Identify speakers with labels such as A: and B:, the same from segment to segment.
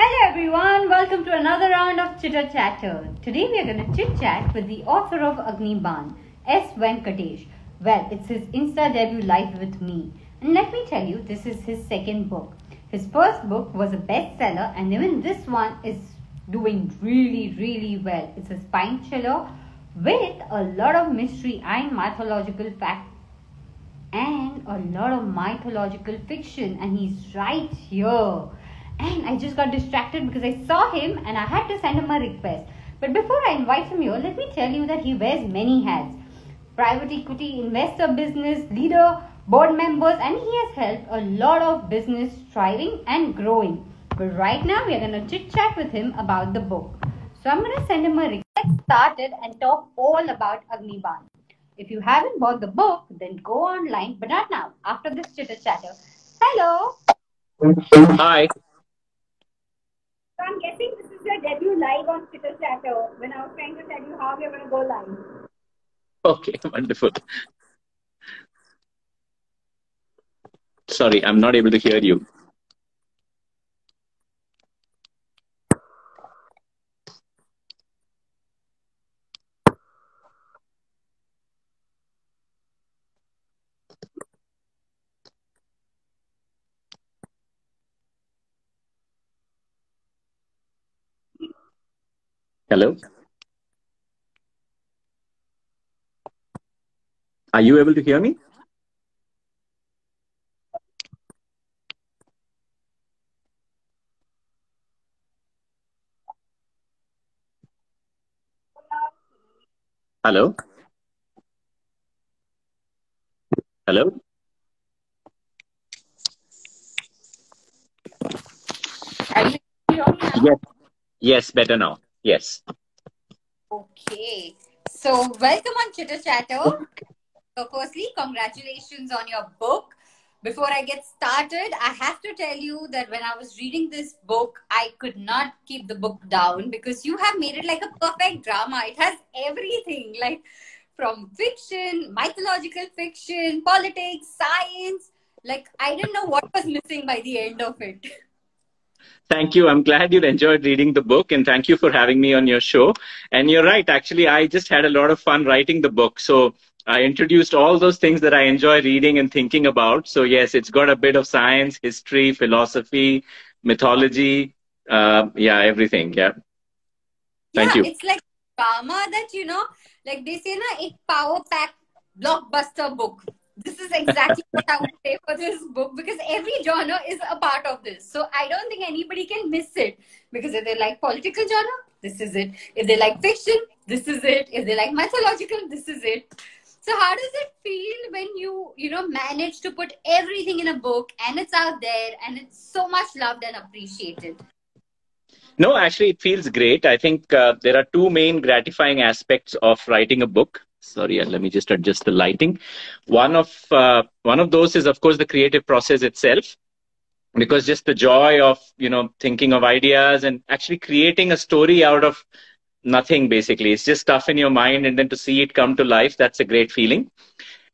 A: Hello everyone, welcome to another round of Chitter Chatter. Today we are going to chit chat with the author of Agni Ban, S. Venkatesh. Well, it's his Insta debut live with me. And let me tell you, this is his second book. His first book was a bestseller, and even this one is doing really, really well. It's a spine chiller with a lot of mystery and mythological fact and a lot of mythological fiction, and he's right here. And I just got distracted because I saw him and I had to send him a request. But before I invite him here, let me tell you that he wears many hats private equity, investor, business, leader, board members, and he has helped a lot of business thriving and growing. But right now, we are going to chit chat with him about the book. So I'm going to send him a request. Let's get started and talk all about Agniban. If you haven't bought the book, then go online, but not now, after this chitter chatter. Hello.
B: Hi.
A: So I'm guessing this is your debut live on Chitter Chatter when I was trying to tell you how we're going to go live.
B: Okay, wonderful. Sorry, I'm not able to hear you. Hello? Are you able to hear me? Hello? Hello?
A: Are you hear me now?
B: Yes. Yes, better now. Yes.
A: Okay. So welcome on Chitter Chatter. So firstly, congratulations on your book. Before I get started, I have to tell you that when I was reading this book, I could not keep the book down because you have made it like a perfect drama. It has everything, like from fiction, mythological fiction, politics, science. Like I didn't know what was missing by the end of it.
B: Thank you. I'm glad you enjoyed reading the book and thank you for having me on your show. And you're right. Actually, I just had a lot of fun writing the book. So I introduced all those things that I enjoy reading and thinking about. So yes, it's got a bit of science, history, philosophy, mythology. Uh, yeah, everything. Yeah. Thank
A: yeah,
B: you.
A: it's like drama that you know, like they say, na, a power pack blockbuster book. This is exactly what I would say for this book because every genre is a part of this. So I don't think anybody can miss it because if they like political genre, this is it. If they like fiction, this is it. If they like mythological, this is it. So how does it feel when you, you know, manage to put everything in a book and it's out there and it's so much loved and appreciated?
B: No, actually, it feels great. I think uh, there are two main gratifying aspects of writing a book. Sorry, let me just adjust the lighting. One of uh, one of those is, of course, the creative process itself, because just the joy of you know thinking of ideas and actually creating a story out of nothing. Basically, it's just stuff in your mind, and then to see it come to life, that's a great feeling.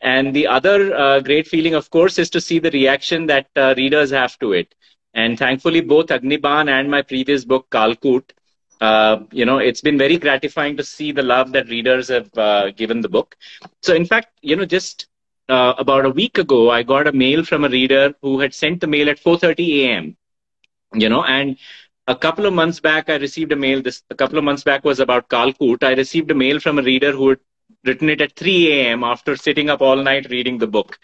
B: And the other uh, great feeling, of course, is to see the reaction that uh, readers have to it. And thankfully, both Agniban and my previous book, Kaalkoot, uh, you know, it's been very gratifying to see the love that readers have uh, given the book. So, in fact, you know, just uh, about a week ago, I got a mail from a reader who had sent the mail at 4:30 a.m. You know, and a couple of months back, I received a mail. This a couple of months back was about Kaalkoot. I received a mail from a reader who had written it at 3 a.m. after sitting up all night reading the book,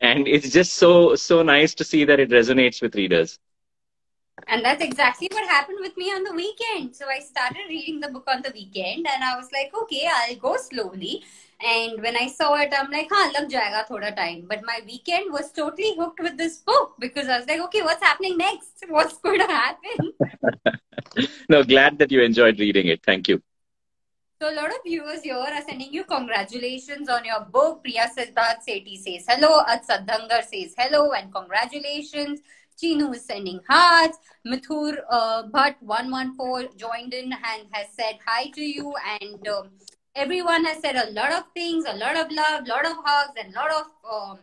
B: and it's just so so nice to see that it resonates with readers.
A: And that's exactly what happened with me on the weekend. So I started reading the book on the weekend and I was like, okay, I'll go slowly. And when I saw it, I'm like, हाँ lag jayega thoda time. But my weekend was totally hooked with this book because I was like, okay, what's happening next? What's going to happen?
B: no, glad that you enjoyed reading it. Thank you.
A: So a lot of viewers here are sending you congratulations on your book. Priya Siddharth Sethi says hello. Ad Sadhangar says hello and congratulations. Chinu is sending hearts. Mithur uh, Bhatt 114 joined in and has said hi to you. And um, everyone has said a lot of things, a lot of love, a lot of hugs, and a lot of um,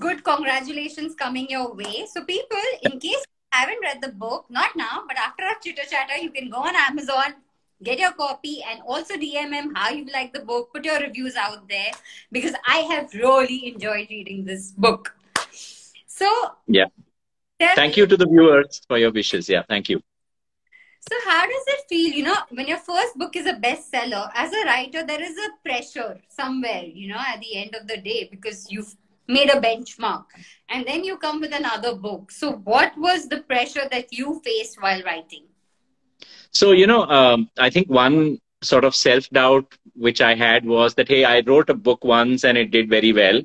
A: good congratulations coming your way. So, people, in case you haven't read the book, not now, but after our chitter chatter, you can go on Amazon, get your copy, and also DM him how you like the book. Put your reviews out there because I have really enjoyed reading this book. So,
B: yeah. Thank you to the viewers for your wishes. Yeah, thank you.
A: So, how does it feel, you know, when your first book is a bestseller? As a writer, there is a pressure somewhere, you know, at the end of the day because you've made a benchmark and then you come with another book. So, what was the pressure that you faced while writing?
B: So, you know, um, I think one sort of self doubt which I had was that, hey, I wrote a book once and it did very well.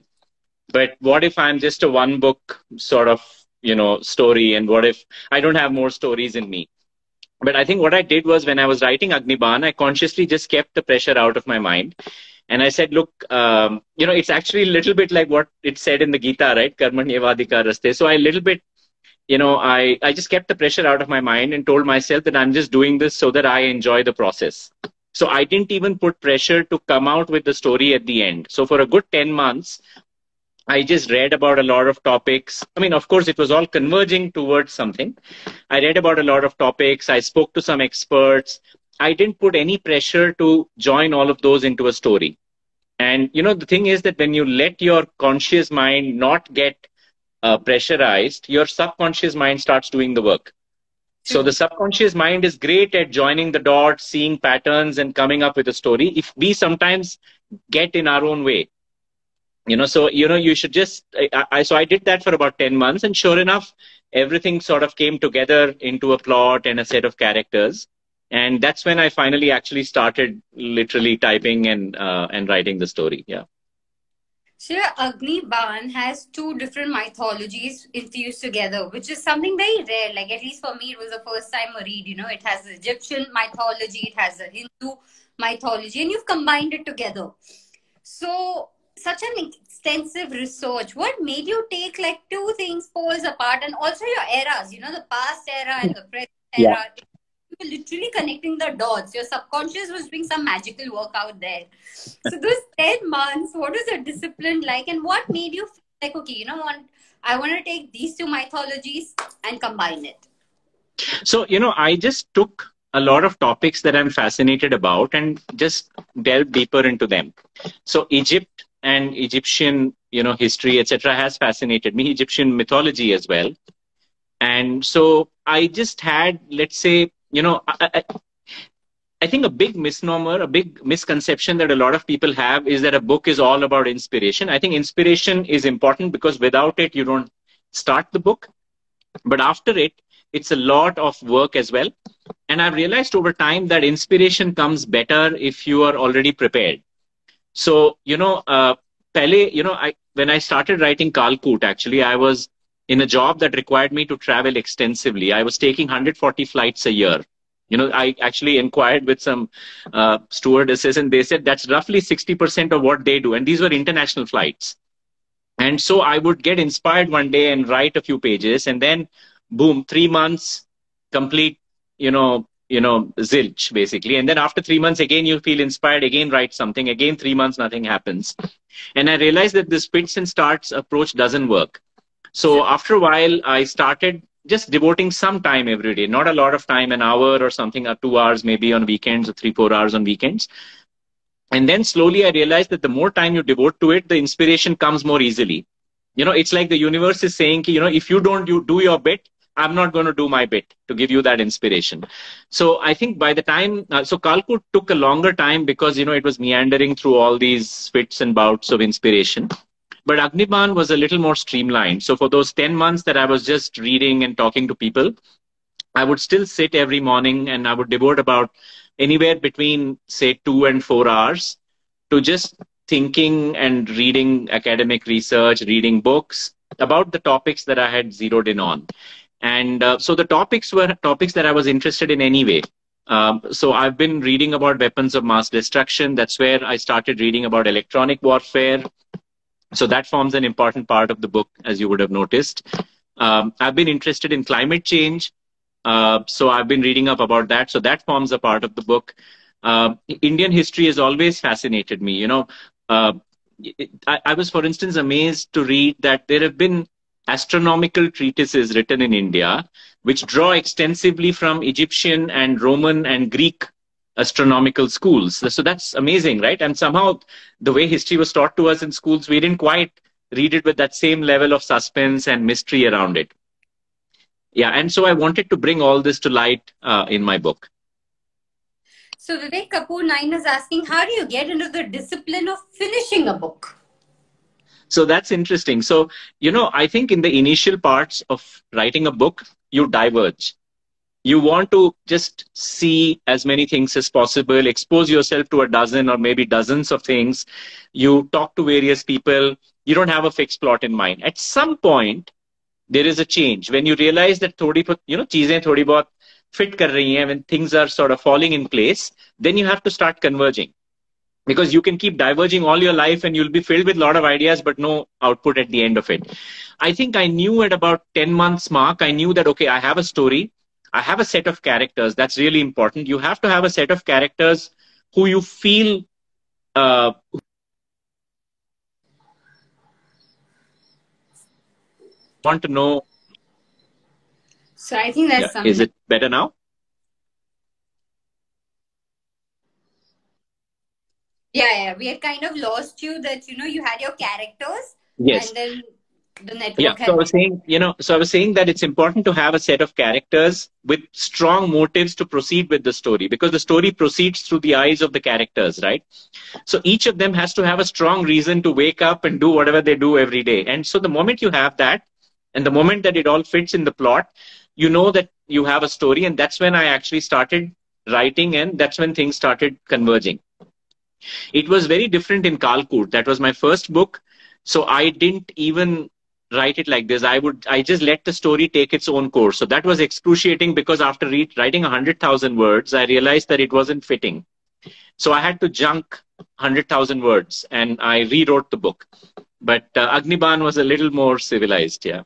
B: But what if I'm just a one book sort of, you know, story? And what if I don't have more stories in me? But I think what I did was when I was writing Agniban, I consciously just kept the pressure out of my mind. And I said, look, um, you know, it's actually a little bit like what it said in the Gita, right? Karmanyevadika raste. So I a little bit, you know, I, I just kept the pressure out of my mind and told myself that I'm just doing this so that I enjoy the process. So I didn't even put pressure to come out with the story at the end. So for a good 10 months, I just read about a lot of topics. I mean, of course, it was all converging towards something. I read about a lot of topics. I spoke to some experts. I didn't put any pressure to join all of those into a story. And, you know, the thing is that when you let your conscious mind not get uh, pressurized, your subconscious mind starts doing the work. So the subconscious mind is great at joining the dots, seeing patterns, and coming up with a story. If we sometimes get in our own way, you know so you know you should just I, I, so i did that for about 10 months and sure enough everything sort of came together into a plot and a set of characters and that's when i finally actually started literally typing and uh, and writing the story yeah
A: so Agniban has two different mythologies infused together, which is something very rare. Like at least for me, it was the first time I read. You know, it has Egyptian mythology, it has a Hindu mythology, and you've combined it together. So such an extensive research. What made you take like two things poles apart and also your eras, you know, the past era and the present era? You were literally connecting the dots. Your subconscious was doing some magical work out there. So those 10 months, what was your discipline like and what made you feel like, okay, you know what, I want to take these two mythologies and combine it?
B: So, you know, I just took a lot of topics that I'm fascinated about and just delve deeper into them. So Egypt and Egyptian, you know, history, etc., has fascinated me. Egyptian mythology as well, and so I just had, let's say, you know, I, I, I think a big misnomer, a big misconception that a lot of people have is that a book is all about inspiration. I think inspiration is important because without it, you don't start the book. But after it, it's a lot of work as well. And I've realized over time that inspiration comes better if you are already prepared. So, you know, uh, Pele, you know, I, when I started writing Kaalkoot, actually, I was in a job that required me to travel extensively. I was taking 140 flights a year. You know, I actually inquired with some uh, stewardesses and they said that's roughly 60% of what they do. And these were international flights. And so I would get inspired one day and write a few pages and then boom, three months, complete, you know, you know, zilch basically. And then after three months, again, you feel inspired, again, write something. Again, three months, nothing happens. And I realized that this spits and starts approach doesn't work. So after a while, I started just devoting some time every day, not a lot of time, an hour or something, or two hours maybe on weekends or three, four hours on weekends. And then slowly I realized that the more time you devote to it, the inspiration comes more easily. You know, it's like the universe is saying, you know, if you don't you do your bit, I'm not going to do my bit to give you that inspiration. So I think by the time, uh, so Kaalkoot took a longer time because, you know, it was meandering through all these fits and bouts of inspiration. But Agniban was a little more streamlined. So for those 10 months that I was just reading and talking to people, I would still sit every morning and I would devote about anywhere between, say, two and four hours to just thinking and reading academic research, reading books about the topics that I had zeroed in on. And uh, so the topics were topics that I was interested in anyway. Um, so I've been reading about weapons of mass destruction. That's where I started reading about electronic warfare. So that forms an important part of the book, as you would have noticed. Um, I've been interested in climate change. Uh, so I've been reading up about that. So that forms a part of the book. Uh, Indian history has always fascinated me. You know, uh, I, I was, for instance, amazed to read that there have been astronomical treatises written in India, which draw extensively from Egyptian and Roman and Greek astronomical schools. So that's amazing, right? And somehow the way history was taught to us in schools, we didn't quite read it with that same level of suspense and mystery around it. Yeah, and so I wanted to bring all this to light uh, in my book.
A: So Vivek Kapoor 9 is asking, how do you get into the discipline of finishing a book?
B: So that's interesting. So, you know, I think in the initial parts of writing a book, you diverge. You want to just see as many things as possible, expose yourself to a dozen or maybe dozens of things. You talk to various people. You don't have a fixed plot in mind. At some point, there is a change when you realize that thodi, you know, cheezein thodi bahut fit kar rahi hain, when things are sort of falling in place, then you have to start converging because you can keep diverging all your life and you'll be filled with a lot of ideas but no output at the end of it. I think i knew at about 10 months mark i knew that okay i have a story. I have a set of characters. That's really important. You have to have a set of characters who you feel uh, want to know.
A: So i think that's
B: yeah.
A: something
B: is it better now
A: Yeah, yeah. We had kind of lost you that, you know, you had your characters.
B: Yes.
A: And then the network
B: yeah
A: had...
B: so i was saying you know so i was saying that it's important to have a set of characters with strong motives to proceed with the story because the story proceeds through the eyes of the characters right so each of them has to have a strong reason to wake up and do whatever they do every day and so the moment you have that and the moment that it all fits in the plot you know that you have a story and that's when i actually started writing and that's when things started converging it was very different in Kaalkoot. That was my first book. So I didn't even write it like this. I would, I just let the story take its own course. So that was excruciating because after read, writing 100,000 words, I realized that it wasn't fitting. So I had to junk 100,000 words and I rewrote the book. But uh, Agniban was a little more civilized, yeah.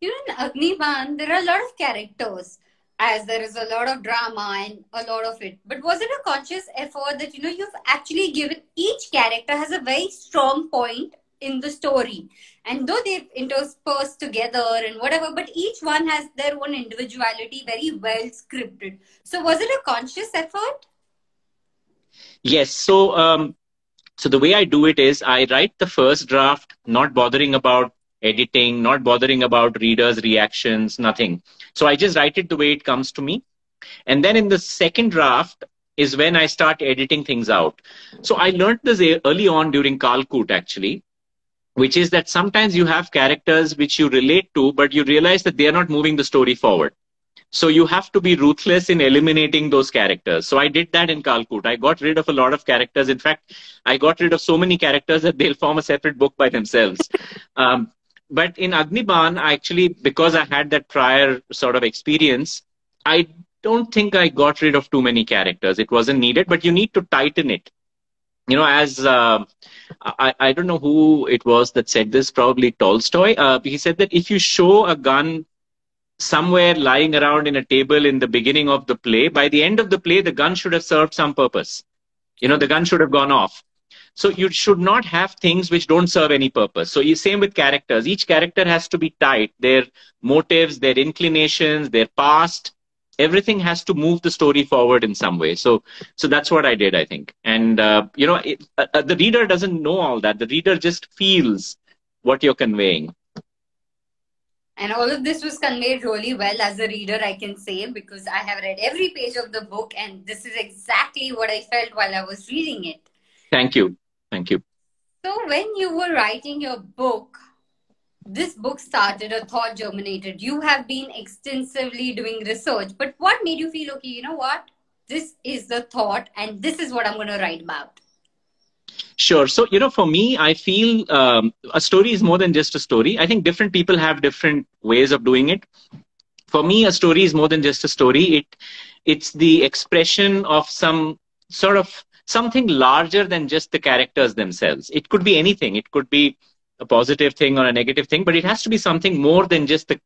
A: You know, in Agniban, there are a lot of characters as there is a lot of drama and a lot of it. But was it a conscious effort that you know you've actually given each character has a very strong point in the story, and though they've interspersed together and whatever, but each one has their own individuality, very well scripted. So was it a conscious effort?
B: Yes. So um, so the way I do it is I write the first draft, not bothering about editing, not bothering about readers' reactions, nothing. So I just write it the way it comes to me. And then in the second draft is when I start editing things out. So I learned this early on during Kaalkoot actually, which is that sometimes you have characters which you relate to, but you realize that they are not moving the story forward. So you have to be ruthless in eliminating those characters. So I did that in Kaalkoot. I got rid of a lot of characters. In fact, I got rid of so many characters that they'll form a separate book by themselves. Um, but in Agniban, actually, because I had that prior sort of experience, I don't think I got rid of too many characters. It wasn't needed, but you need to tighten it. You know, as uh, I, I don't know who it was that said this, probably Tolstoy. Uh, he said that if you show a gun somewhere lying around in a table in the beginning of the play, by the end of the play, the gun should have served some purpose. You know, the gun should have gone off. So you should not have things which don't serve any purpose. So you same with characters. Each character has to be tight. Their motives, their inclinations, their past, everything has to move the story forward in some way. So so that's what I did, I think. And uh, you know, it, uh, uh the reader doesn't know all that. The reader just feels what you're conveying.
A: And all of this was conveyed really well as a reader, I can say, because I have read every page of the book, and this is exactly what I felt while I was reading it.
B: Thank you. Thank you.
A: So, when you were writing your book, this book started, a thought germinated. You have been extensively doing research, but what made you feel okay, you know what? This is the thought, and this is what I'm going to write about?
B: Sure. So, you know, for me, I feel um, a story is more than just a story. I think different people have different ways of doing it. For me, a story is more than just a story. It, it's the expression of some sort of something larger than just the characters themselves. It could be anything. It could be a positive thing or a negative thing, but it has to be something more than just the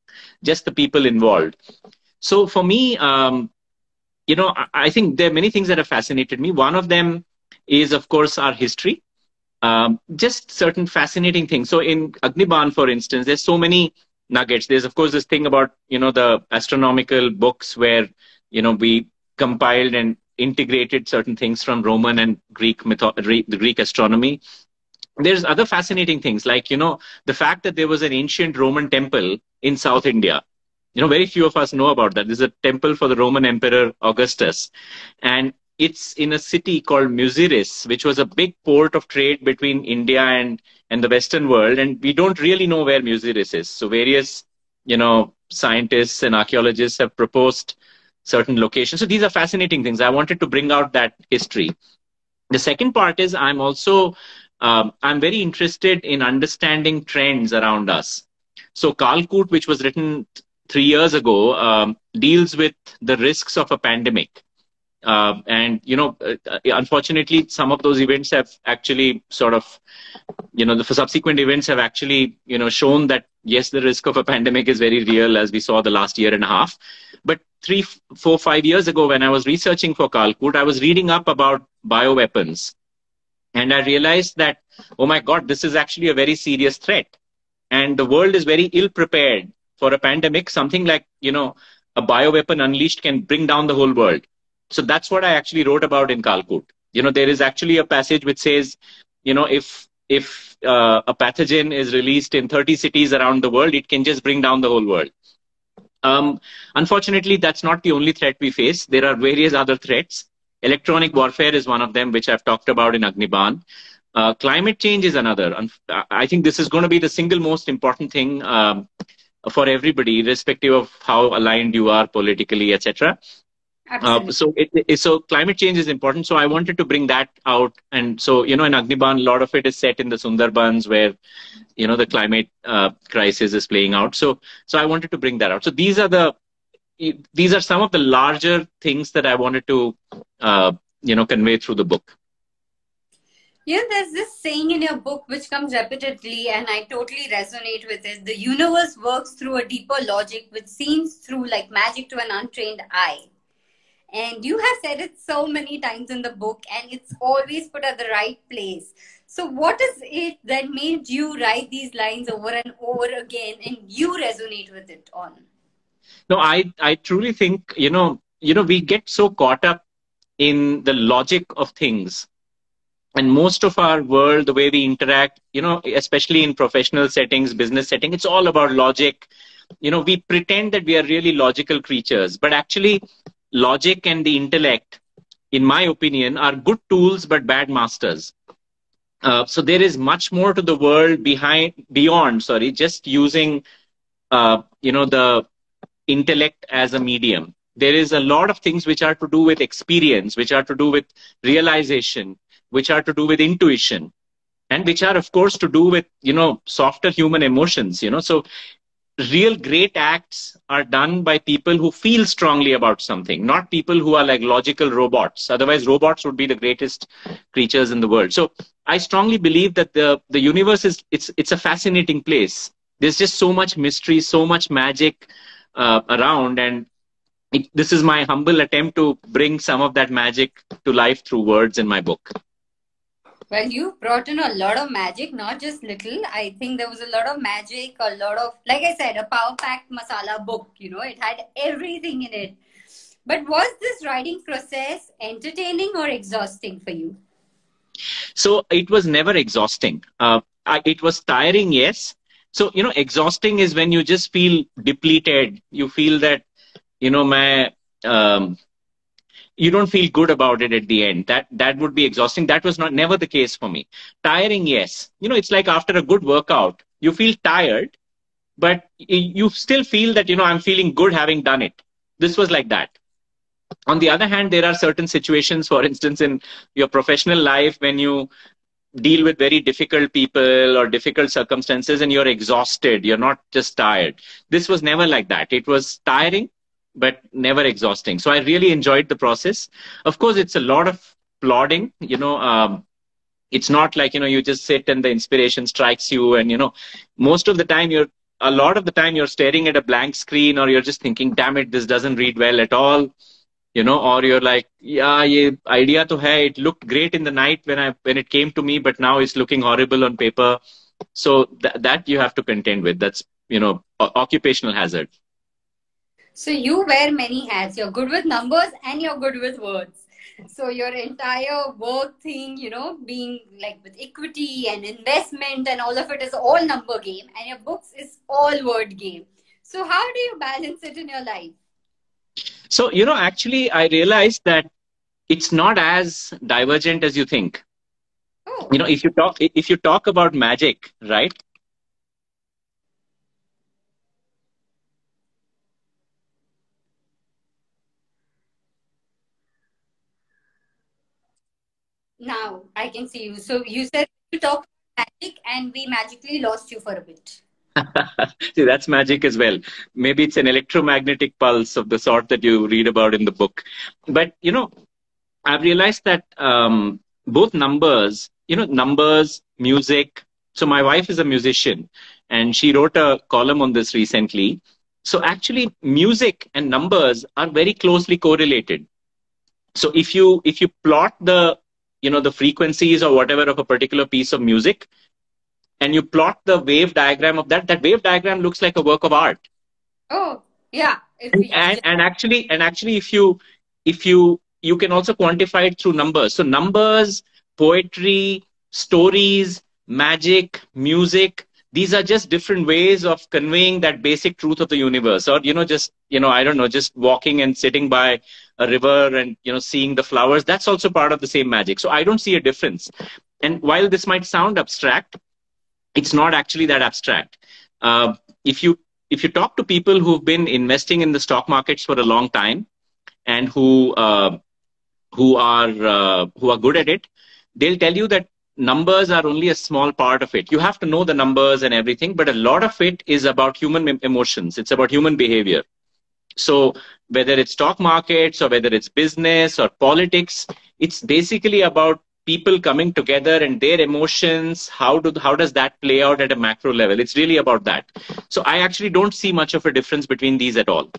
B: just the people involved. So for me, um, you know, I, I think there are many things that have fascinated me. One of them is, of course, our history. Um, just certain fascinating things. So in Agniban, for instance, there's so many nuggets. There's of course this thing about you know the astronomical books where you know we compiled and integrated certain things from Roman and Greek mytho- the Greek astronomy. There's other fascinating things like you know the fact that there was an ancient Roman temple in South India. You know, very few of us know about that. There's a temple for the Roman Emperor Augustus, and it's in a city called Muziris, which was a big port of trade between India and, and the Western world. And we don't really know where Muziris is. So various, you know, scientists and archaeologists have proposed certain locations. So these are fascinating things. I wanted to bring out that history. The second part is I'm also um, I'm very interested in understanding trends around us. So Kaalkoot, which was written three years ago, um, deals with the risks of a pandemic. Uh, and you know, uh, unfortunately, some of those events have actually sort of, you know, the subsequent events have actually, you know, shown that yes, the risk of a pandemic is very real, as we saw the last year and a half. But three, four, five years ago, when I was researching for Kaalkoot, I was reading up about bioweapons, and I realized that, oh my God, this is actually a very serious threat, and the world is very ill prepared for a pandemic. Something like, you know, a bioweapon unleashed can bring down the whole world so that's what I actually wrote about in Kaalkoot. You know, there is actually a passage which says, you know, if if uh, a pathogen is released in 30 cities around the world, it can just bring down the whole world. Um, unfortunately, that's not the only threat we face. There are various other threats. Electronic warfare is one of them, which I've talked about in Agniban. Uh, climate change is another. I think this is going to be the single most important thing um, for everybody, irrespective of how aligned you are politically, etc. Uh, so it, it, so climate change is important. So I wanted to bring that out, and so you know, in Agniban, a lot of it is set in the Sundarbans, where you know the climate uh, crisis is playing out. So so I wanted to bring that out. So these are the these are some of the larger things that I wanted to uh, you know convey through the book.
A: You know, there's this saying in your book which comes repeatedly, and I totally resonate with it. The universe works through a deeper logic, which seems through like magic to an untrained eye and you have said it so many times in the book and it's always put at the right place. So what is it that made you write these lines over and over again and you resonate with it on?
B: No i i truly think you know you know we get so caught up in the logic of things. And most of our world the way we interact you know especially in professional settings business setting it's all about logic. You know we pretend that we are really logical creatures but actually logic and the intellect, in my opinion, are good tools but bad masters. Uh, so there is much more to the world behind, beyond, sorry, just using, uh, you know, the intellect as a medium. There is a lot of things which are to do with experience, which are to do with realization, which are to do with intuition, and which are, of course, to do with, you know, softer human emotions, you know. So real great acts are done by people who feel strongly about something, not people who are like logical robots. Otherwise, robots would be the greatest creatures in the world. So I strongly believe that the, the universe is, it's, it's a fascinating place. There's just so much mystery, so much magic uh, around. And it, this is my humble attempt to bring some of that magic to life through words in my book.
A: Well, you brought in a lot of magic, not just little. I think there was a lot of magic, a lot of, like I said, a power packed masala book. You know, it had everything in it. But was this writing process entertaining or exhausting for you?
B: So it was never exhausting. Uh, it was tiring, yes. So, you know, exhausting is when you just feel depleted. You feel that, you know, my, um, you don't feel good about it at the end. That that would be exhausting. That was not never the case for me. Tiring, yes. You know, it's like after a good workout, you feel tired, but you still feel that you know I'm feeling good having done it. This was like that. On the other hand, there are certain situations, for instance, in your professional life when you deal with very difficult people or difficult circumstances and you're exhausted. You're not just tired. This was never like that. It was tiring but never exhausting. So I really enjoyed the process. Of course, it's a lot of plodding. You know, um, it's not like you know you just sit and the inspiration strikes you, and you know, most of the time you're a lot of the time you're staring at a blank screen or you're just thinking, damn it, this doesn't read well at all. you know, or you're like, yeah, ye idea to hai, it looked great in the night when I when it came to me, but now it's looking horrible on paper. So th- that you have to contend with. That's you know, occupational hazard.
A: So you wear many hats. You're good with numbers and you're good with words. So your entire work thing, you know, being like with equity and investment and all of it is all number game, and your books is all word game. So how do you balance it in your life?
B: So you know, actually, I realized that it's not as divergent as you think. Oh. You know, if you talk if you talk about magic, right?
A: Now I can see you. So you said you talk magic, and we magically lost you for a bit.
B: see, that's magic as well. Maybe it's an electromagnetic pulse of the sort that you read about in the book. But you know, I've realized that um, both numbers, you know, numbers, music. So my wife is a musician, and she wrote a column on this recently. So actually, music and numbers are very closely correlated. So if you if you plot the you know the frequencies or whatever of a particular piece of music and you plot the wave diagram of that that wave diagram looks like a work of art.
A: Oh yeah.
B: And, and, and actually and actually if you if you you can also quantify it through numbers. So numbers poetry stories magic music these are just different ways of conveying that basic truth of the universe. Or you know just you know i don't know just walking and sitting by a river and you know seeing the flowers that's also part of the same magic. So i don't see a difference. And while this might sound abstract it's not actually that abstract. Uh, if you if you talk to people who've been investing in the stock markets for a long time and who uh, who are uh, who are good at it they'll tell you that numbers are only a small part of it. You have to know the numbers and everything but a lot of it is about human emotions. It's about human behavior so whether it's stock markets or whether it's business or politics, it's basically about people coming together and their emotions. How do how does that play out at a macro level? It's really about that. So I actually don't see much of a difference between these at all.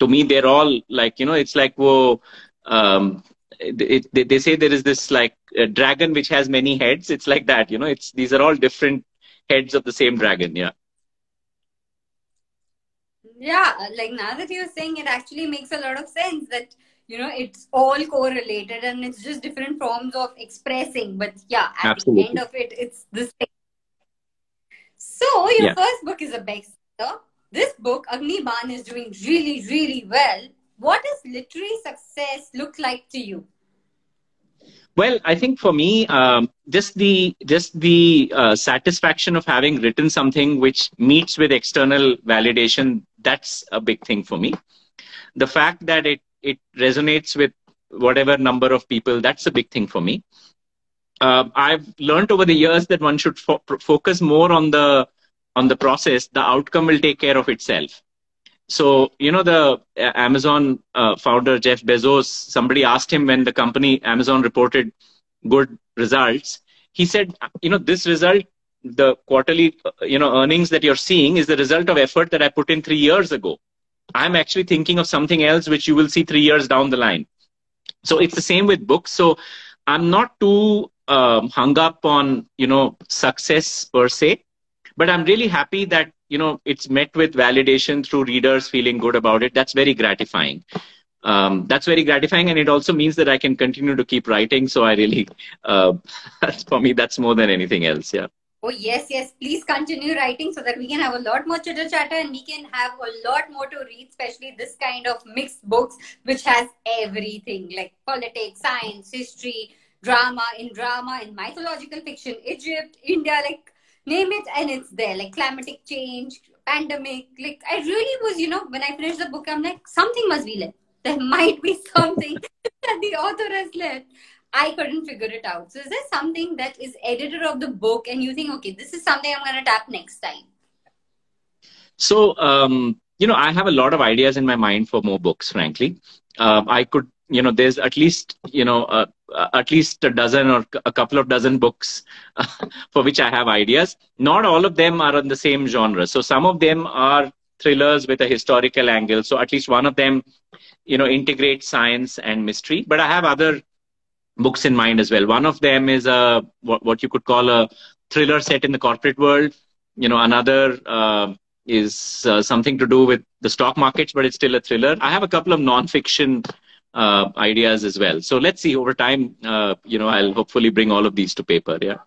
B: To me, they're all like you know, it's like whoa. Um, it, it, they say there is this like dragon which has many heads. It's like that, you know. It's these are all different heads of the same dragon. Yeah
A: yeah like now that you're saying it actually makes a lot of sense that you know it's all correlated and it's just different forms of expressing but yeah at Absolutely. the end of it it's the same so your yeah. first book is a bestseller this book agni Ban is doing really really well what does literary success look like to you
B: well, I think for me, um, just the just the uh, satisfaction of having written something which meets with external validation that's a big thing for me. The fact that it it resonates with whatever number of people that's a big thing for me. Uh, I've learned over the years that one should fo- focus more on the on the process. The outcome will take care of itself. So, you know, the uh, Amazon uh, founder, Jeff Bezos, somebody asked him when the company Amazon reported good results. He said, you know, this result, the quarterly, uh, you know, earnings that you're seeing is the result of effort that I put in three years ago. I'm actually thinking of something else which you will see three years down the line. So it's the same with books. So I'm not too um, hung up on, you know, success per se, but I'm really happy that you know it's met with validation through readers feeling good about it that's very gratifying um, that's very gratifying and it also means that i can continue to keep writing so i really uh, for me that's more than anything else yeah
A: Oh yes, yes. Please continue writing so that we can have a lot more chitter chatter and we can have a lot more to read, especially this kind of mixed books which has everything like politics, science, history, drama, in drama, in mythological fiction, Egypt, India, like name it and it's there like climatic change pandemic like i really was you know when i finished the book i'm like something must be left there might be something that the author has left i couldn't figure it out so is there something that is editor of the book and you think okay this is something i'm going to tap next time
B: so um you know i have a lot of ideas in my mind for more books frankly uh, i could you know there's at least you know uh, uh, at least a dozen or a couple of dozen books for which I have ideas. Not all of them are in the same genre. So some of them are thrillers with a historical angle. So at least one of them, you know, integrates science and mystery. But I have other books in mind as well. One of them is a what, what you could call a thriller set in the corporate world. You know, another uh, is uh, something to do with the stock markets, but it's still a thriller. I have a couple of non-fiction uh, ideas as well. So let's see over time. Uh, you know, I'll hopefully bring all of these to paper. Yeah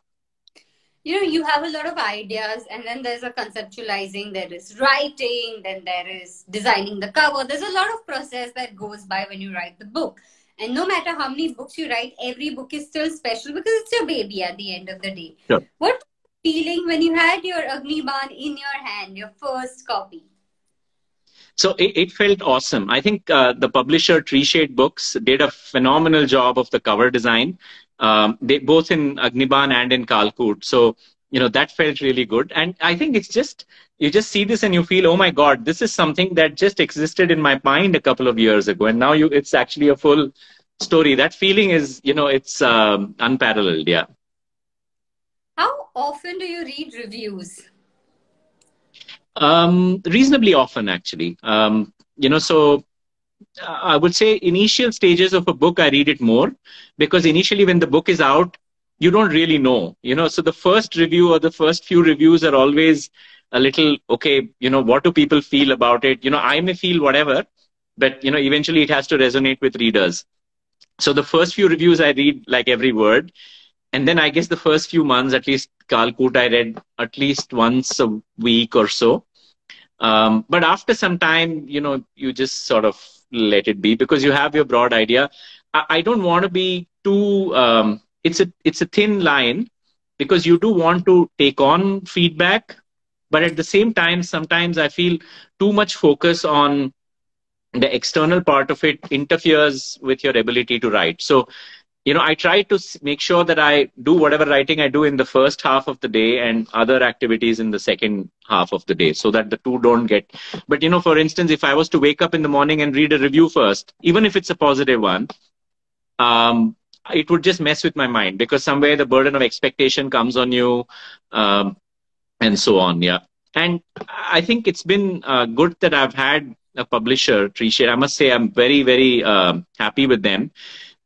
A: you know you have a lot of ideas and then there's a conceptualizing there is writing then there is designing the cover there's a lot of process that goes by when you write the book and no matter how many books you write every book is still special because it's your baby at the end of the day
B: sure.
A: what feeling when you had your Agniban in your hand your first copy
B: so it, it felt awesome. I think uh, the publisher Treeshade Books did a phenomenal job of the cover design um, they both in Agniban and in Kaalkoot. So you know that felt really good, and I think it's just you just see this and you feel, oh my God, this is something that just existed in my mind a couple of years ago, and now you it's actually a full story. That feeling is you know it's um, unparalleled. Yeah.
A: How often do you read reviews?
B: Um, reasonably often, actually. Um, you know, so I would say initial stages of a book, I read it more because initially when the book is out, you don't really know, you know. So the first review or the first few reviews are always a little okay. You know, what do people feel about it? You know, I may feel whatever, but you know, eventually it has to resonate with readers. So the first few reviews I read like every word, and then I guess the first few months, at least Kaalkoot, I read at least once a week or so. Um, but after some time, you know, you just sort of let it be because you have your broad idea. I, I don't want to be too. Um, it's a it's a thin line because you do want to take on feedback, but at the same time, sometimes I feel too much focus on the external part of it interferes with your ability to write. So you know, I try to make sure that I do whatever writing I do in the first half of the day and other activities in the second half of the day so that the two don't get. But, you know, for instance, if I was to wake up in the morning and read a review first, even if it's a positive one, um, it would just mess with my mind because somewhere the burden of expectation comes on you um, and so on. Yeah. And I think it's been uh, good that I've had a publisher, Treeshade. I must say I'm very, very uh, happy with them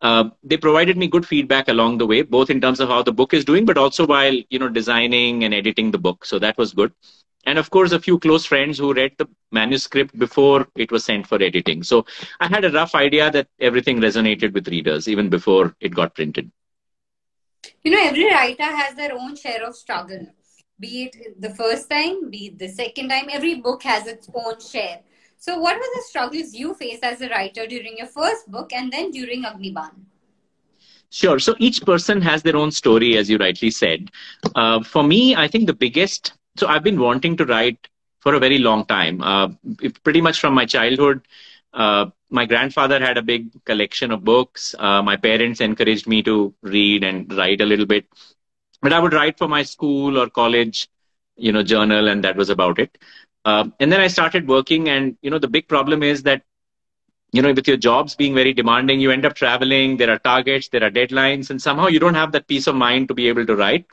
B: uh, they provided me good feedback along the way, both in terms of how the book is doing, but also while you know designing and editing the book. So that was good. And of course, a few close friends who read the manuscript before it was sent for editing. So I had a rough idea that everything resonated with readers even before it got printed.
A: You know, every writer has their own share of struggle. Be it the first time, be it the second time, every book has its own share. So, what were the struggles you faced as a writer during your first book and then during Agniban?
B: Sure. So each person has their own story, as you rightly said. Uh, for me, I think the biggest. So I've been wanting to write for a very long time. Uh, pretty much from my childhood. Uh, my grandfather had a big collection of books. Uh, my parents encouraged me to read and write a little bit, but I would write for my school or college, you know, journal, and that was about it. Um, and then I started working, and you know, the big problem is that you know, with your jobs being very demanding, you end up traveling. There are targets, there are deadlines, and somehow you don't have that peace of mind to be able to write.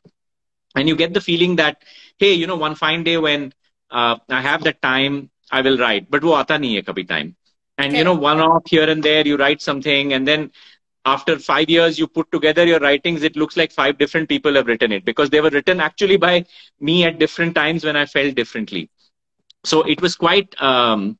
B: And you get the feeling that, hey, you know, one fine day when uh, I have that time, I will write. But wo aata nahi hai kabhi time. And okay. you know, one off here and there, you write something, and then after five years, you put together your writings. It looks like five different people have written it because they were written actually by me at different times when I felt differently so it was quite um,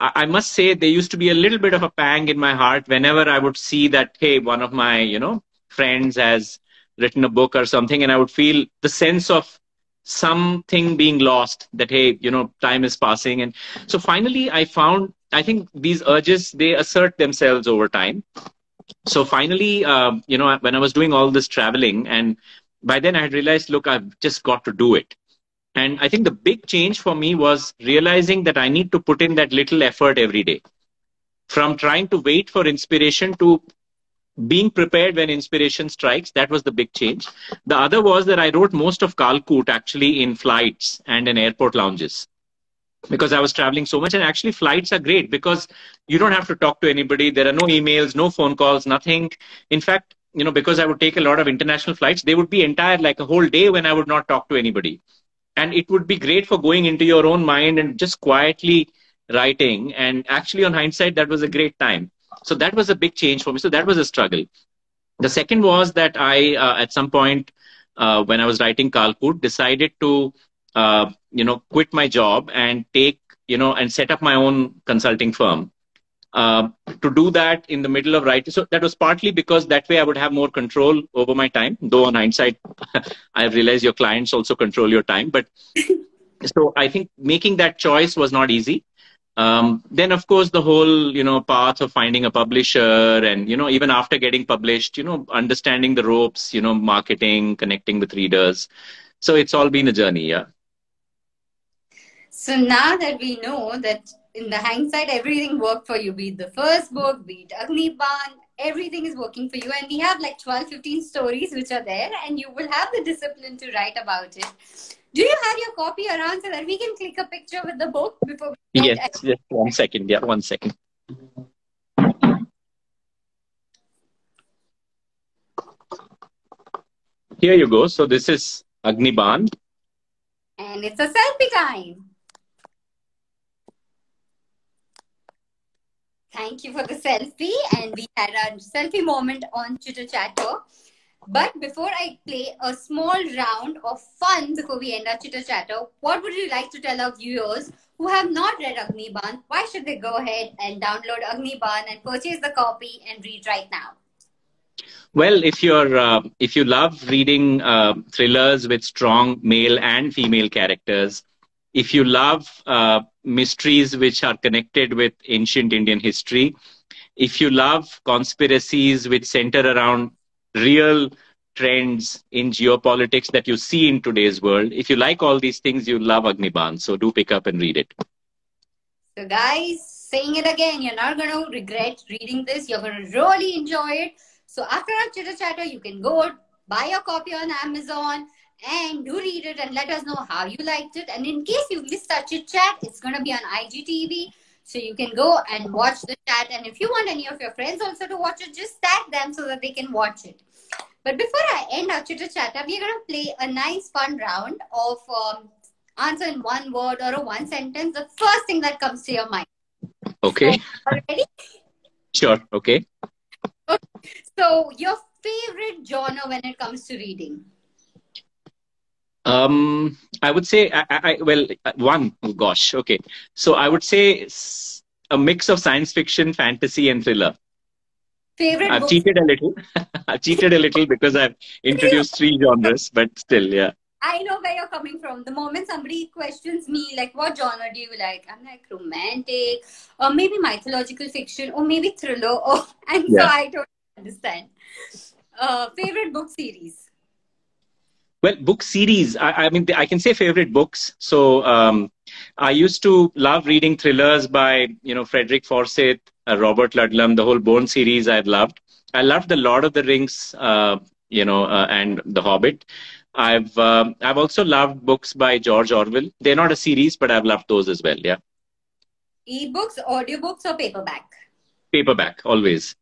B: I, must say there used to be a little bit of a pang in my heart whenever I would see that hey one of my you know friends has written a book or something and I would feel the sense of something being lost that hey you know time is passing. And so finally I found I think these urges they assert themselves over time. So finally uh, you know when I was doing all this traveling and by then I had realized look I've just got to do it. And I think the big change for me was realizing that I need to put in that little effort every day. From trying to wait for inspiration to being prepared when inspiration strikes, that was the big change. The other was that I wrote most of Kaalkoot actually in flights and in airport lounges because I was traveling so much. And actually, flights are great because you don't have to talk to anybody. There are no emails, no phone calls, nothing. In fact, you know, because I would take a lot of international flights, they would be entire like a whole day when I would not talk to anybody and it would be great for going into your own mind and just quietly writing. And actually, on hindsight, that was a great time. So that was a big change for me. So that was a struggle. The second was that I, uh, at some point, uh, when I was writing Kaalkoot, decided to, uh, you know, quit my job and take, you know, and set up my own consulting firm. Uh, to do that in the middle of writing. So that was partly because that way I would have more control over my time. Though on hindsight, I realized your clients also control your time. But so I think making that choice was not easy. Um, then of course the whole you know path of finding a publisher and you know even after getting published, you know understanding the ropes, you know marketing, connecting with readers. So it's all been a journey. Yeah.
A: So now that we know that in the hindsight, everything worked for you, be it the first book, be it Agniban, everything is working for you. And we have like 12, 15 stories which are there, and you will have the discipline to write about it. Do you have your copy around so that we can click a picture with the book before?
B: We yes, just one second. Yeah, one second. Here you go. So this is Agniban.
A: And it's a selfie time. Thank you for the selfie. And we had a selfie moment on Chitter Chatter. But before I play a small round of fun before we end our Chitter Chatter, what would you like to tell our viewers who have not read Agniban? Why should they go ahead and download Agniban and purchase the copy and read right now?
B: Well, if you're uh, if you love reading uh, thrillers with strong male and female characters, if you love uh, mysteries which are connected with ancient Indian history, if you love conspiracies which center around real trends in geopolitics that you see in today's world, if you like all these things, you love Agniban. So do pick up and read it.
A: So, guys, saying it again, you're not going to regret reading this. You're going to really enjoy it. So, after our chitter chatter, you can go buy a copy on Amazon and do read it and let us know how you liked it. And in case you missed our chit chat, it's going to be on IGTV. So you can go and watch the chat. And if you want any of your friends also to watch it, just tag them so that they can watch it. But before I end our chitter chatter, we're going to play a nice fun round of um, answer in one word or a one sentence. The first thing that comes to your mind.
B: Okay.
A: So, ready?
B: Sure. Okay.
A: okay. So your favorite genre when it comes to reading?
B: Um, I would say, I, I, well, one, oh gosh, okay. So I would say a mix of science fiction, fantasy, and thriller.
A: Favorite
B: I've cheated a little. I've cheated a little because I've introduced three genres, but still, yeah.
A: I know where you're coming from. The moment somebody questions me, like, what genre do you like? I'm like, romantic, or maybe mythological fiction, or maybe thriller. Or, and yeah. so I don't understand. Uh, favorite book series?
B: Well, book series. I, I mean, I can say favorite books. So um, I used to love reading thrillers by you know Frederick Forsyth, uh, Robert Ludlum, the whole Bourne series. I've loved. I loved the Lord of the Rings, uh, you know, uh, and The Hobbit. I've um, I've also loved books by George Orwell. They're not a series, but I've loved those as well. Yeah.
A: E-books, audiobooks, or paperback?
B: Paperback, always.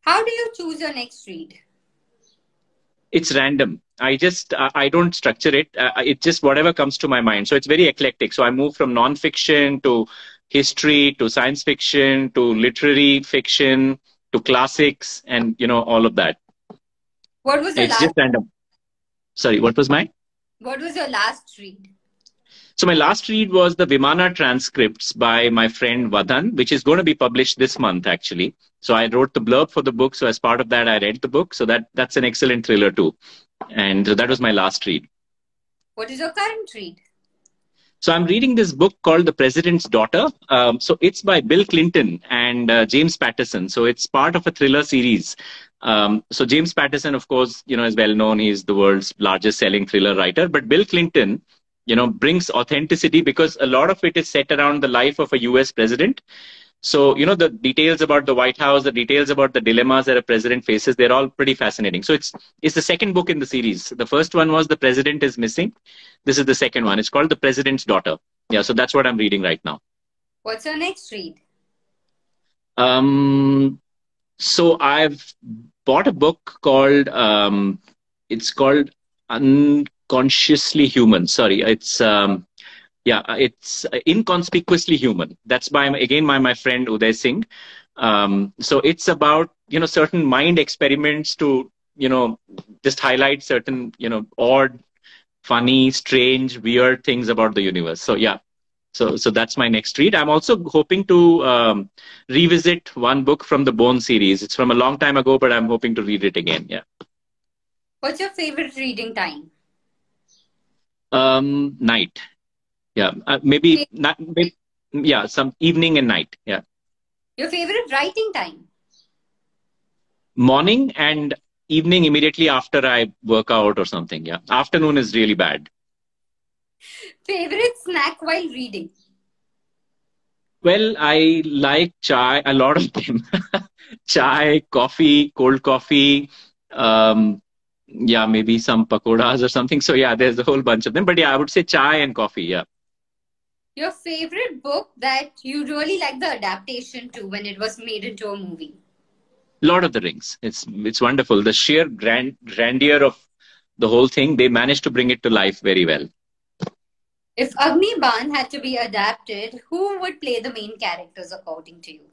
A: How do you choose your next read?
B: It's random. I just I don't structure it. Uh, it's just whatever comes to my mind. So it's very eclectic. So I move from non-fiction to history to science fiction to literary fiction to classics and you know all of that.
A: What was your
B: it's
A: last?
B: just random. Sorry, what was mine?
A: What was your last read?
B: So my last read was the Vimana transcripts by my friend Vadan, which is going to be published this month actually. So I wrote the blurb for the book. So as part of that, I read the book. So that that's an excellent thriller too. And that was my last read.
A: What is your current read?
B: So I'm reading this book called The President's Daughter. Um, so it's by Bill Clinton and uh, James Patterson. So it's part of a thriller series. Um, so James Patterson, of course, you know, is well known. He's the world's largest selling thriller writer. But Bill Clinton, you know, brings authenticity because a lot of it is set around the life of a U.S. president. So, you know, the details about the White House, the details about the dilemmas that a president faces, they're all pretty fascinating. So it's it's the second book in the series. The first one was The President is Missing. This is the second one. It's called The President's Daughter. Yeah, so that's what I'm reading right now.
A: What's your next read?
B: Um so I've bought a book called um it's called Unconsciously human. Sorry, it's um, yeah, it's inconspicuously human. That's by again by my friend Uday Singh. Um, so it's about you know certain mind experiments to you know just highlight certain you know odd, funny, strange, weird things about the universe. So yeah, so so that's my next read. I'm also hoping to um, revisit one book from the Bourne series. It's from a long time ago, but I'm hoping to read it again. Yeah.
A: What's your favorite reading time?
B: Um, night. Yeah, uh, maybe not. Maybe, yeah, some evening and night. Yeah.
A: Your favorite writing time?
B: Morning and evening immediately after I work out or something. Yeah, afternoon is really bad.
A: Favorite snack while reading?
B: Well, I like chai, a lot of them. chai, coffee, cold coffee, um, yeah, maybe some pakoras or something. So yeah, there's a whole bunch of them. But yeah, I would say chai and coffee. Yeah.
A: Your favorite book that you really like the adaptation to when it was made into a movie?
B: Lord of the Rings. It's it's wonderful. The sheer grand grandeur of the whole thing. They managed to bring it to life very well.
A: If Agniban had to be adapted, who would play the main characters according to you?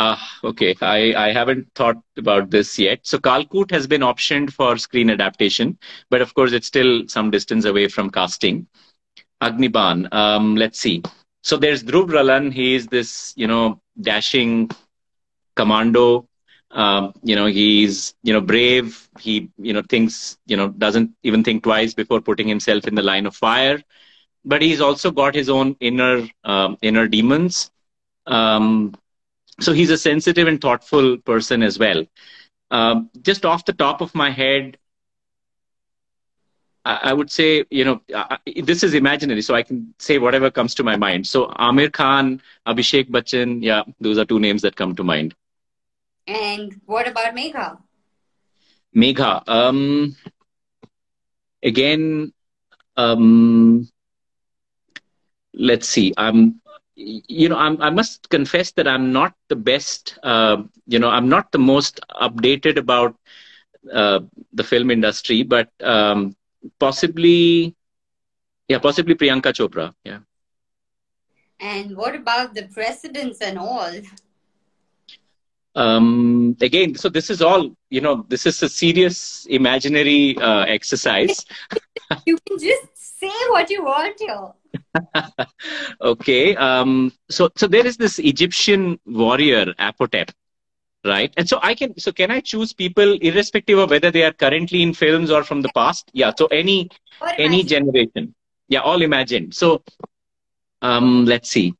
B: Ah, okay. I, I haven't thought about this yet. So Kaalkoot has been optioned for screen adaptation, but of course it's still some distance away from casting. Agniban, um, let's see. So there's Dhruv Ralan. He is this, you know, dashing commando. Um, you know, he's, you know, brave. He, you know, thinks, you know, doesn't even think twice before putting himself in the line of fire. But he's also got his own inner, um, inner demons. Um, so he's a sensitive and thoughtful person as well. Um, just off the top of my head, I, would say, you know, this is imaginary, so I can say whatever comes to my mind. So Aamir Khan, Abhishek Bachchan, yeah, those are two names that come to mind.
A: And what about Megha?
B: Megha, um, again, um, let's see. I'm you know, I'm, i must confess that I'm not the best, uh, you know, I'm not the most updated about uh, the film industry, but um, possibly, yeah, possibly Priyanka Chopra. Yeah.
A: And what about the presidents and all?
B: Um, again, so this is all, you know, this is a serious imaginary uh, exercise.
A: you can just say what you want here.
B: okay. Um, so, so there is this Egyptian warrior, Apotep, right? And so I can, so can I choose people irrespective of whether they are currently in films or from the past? Yeah. So any, any generation. Yeah. All imagined. So, um, let's see.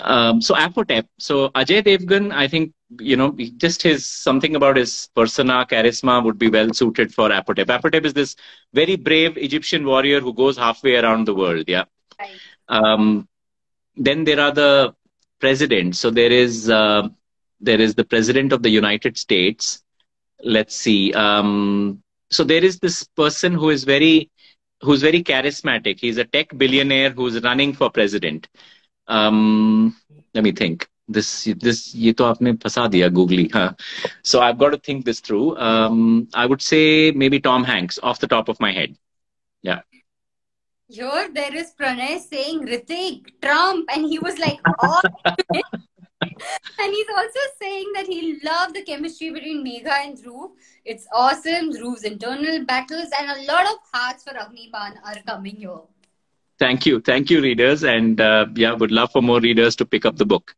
B: Um, so Apotep. So Ajay Devgan, I think, you know, just his, something about his persona, charisma would be well suited for Apotep. Apotep is this very brave Egyptian warrior who goes halfway around the world. Yeah. Um, then there are the presidents. So there is uh, there is the president of the United States. Let's see. Um, so there is this person who is very who's very charismatic. He's a tech billionaire who's running for president. Um, let me think. This this ye to aapne phasa diya googly. Huh? So I've got to think this through. Um, I would say maybe Tom Hanks off the top of my head. Yeah.
A: Sure. there is Pranay saying Ritik Trump, and he was like, oh. and he's also saying that he loved the chemistry between Megha and Dhruv. It's awesome. Dhruv's internal battles and a lot of hearts for Agniban are coming here.
B: Thank you. Thank you, readers. And uh, yeah, would love for more readers to pick up the book.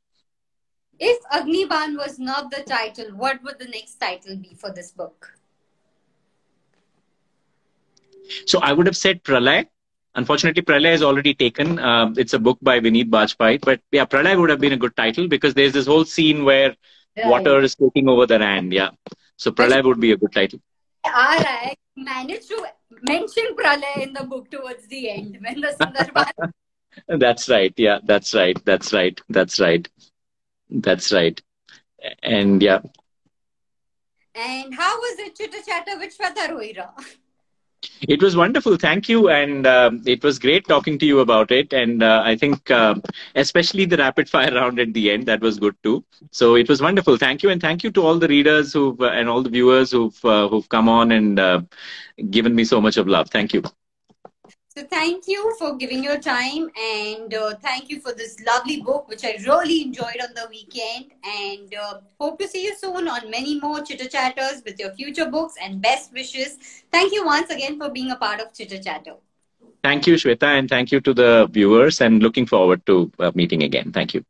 A: If Agniban was not the title, what would the next title be for this book?
B: So I would have said Pralay Unfortunately, Pralay is already taken. Uh, it's a book by Vineet Bajpai. But yeah, Pralay would have been a good title because there's this whole scene where right. water is taking over the land. Yeah. So Pralay would be a good title.
A: All right. Managed to mention Pralay in the book towards the end when the Sundarban.
B: that's right. Yeah, that's right. That's right. That's right. That's right. And yeah.
A: And how was it chitter chatter with Shweta Roira?
B: It was wonderful. Thank you. And uh, it was great talking to you about it. And uh, I think, uh, especially the rapid fire round at the end, that was good too. So it was wonderful. Thank you. And thank you to all the readers who've, and all the viewers who've, uh, who've come on and uh, given me so much of love. Thank you.
A: So thank you for giving your time and uh, thank you for this lovely book, which I really enjoyed on the weekend. And uh, hope to see you soon on many more Chitter Chatters with your future books and best wishes. Thank you once again for being a part of Chitter Chatter.
B: Thank you, Shweta, and thank you to the viewers and looking forward to uh, meeting again. Thank you.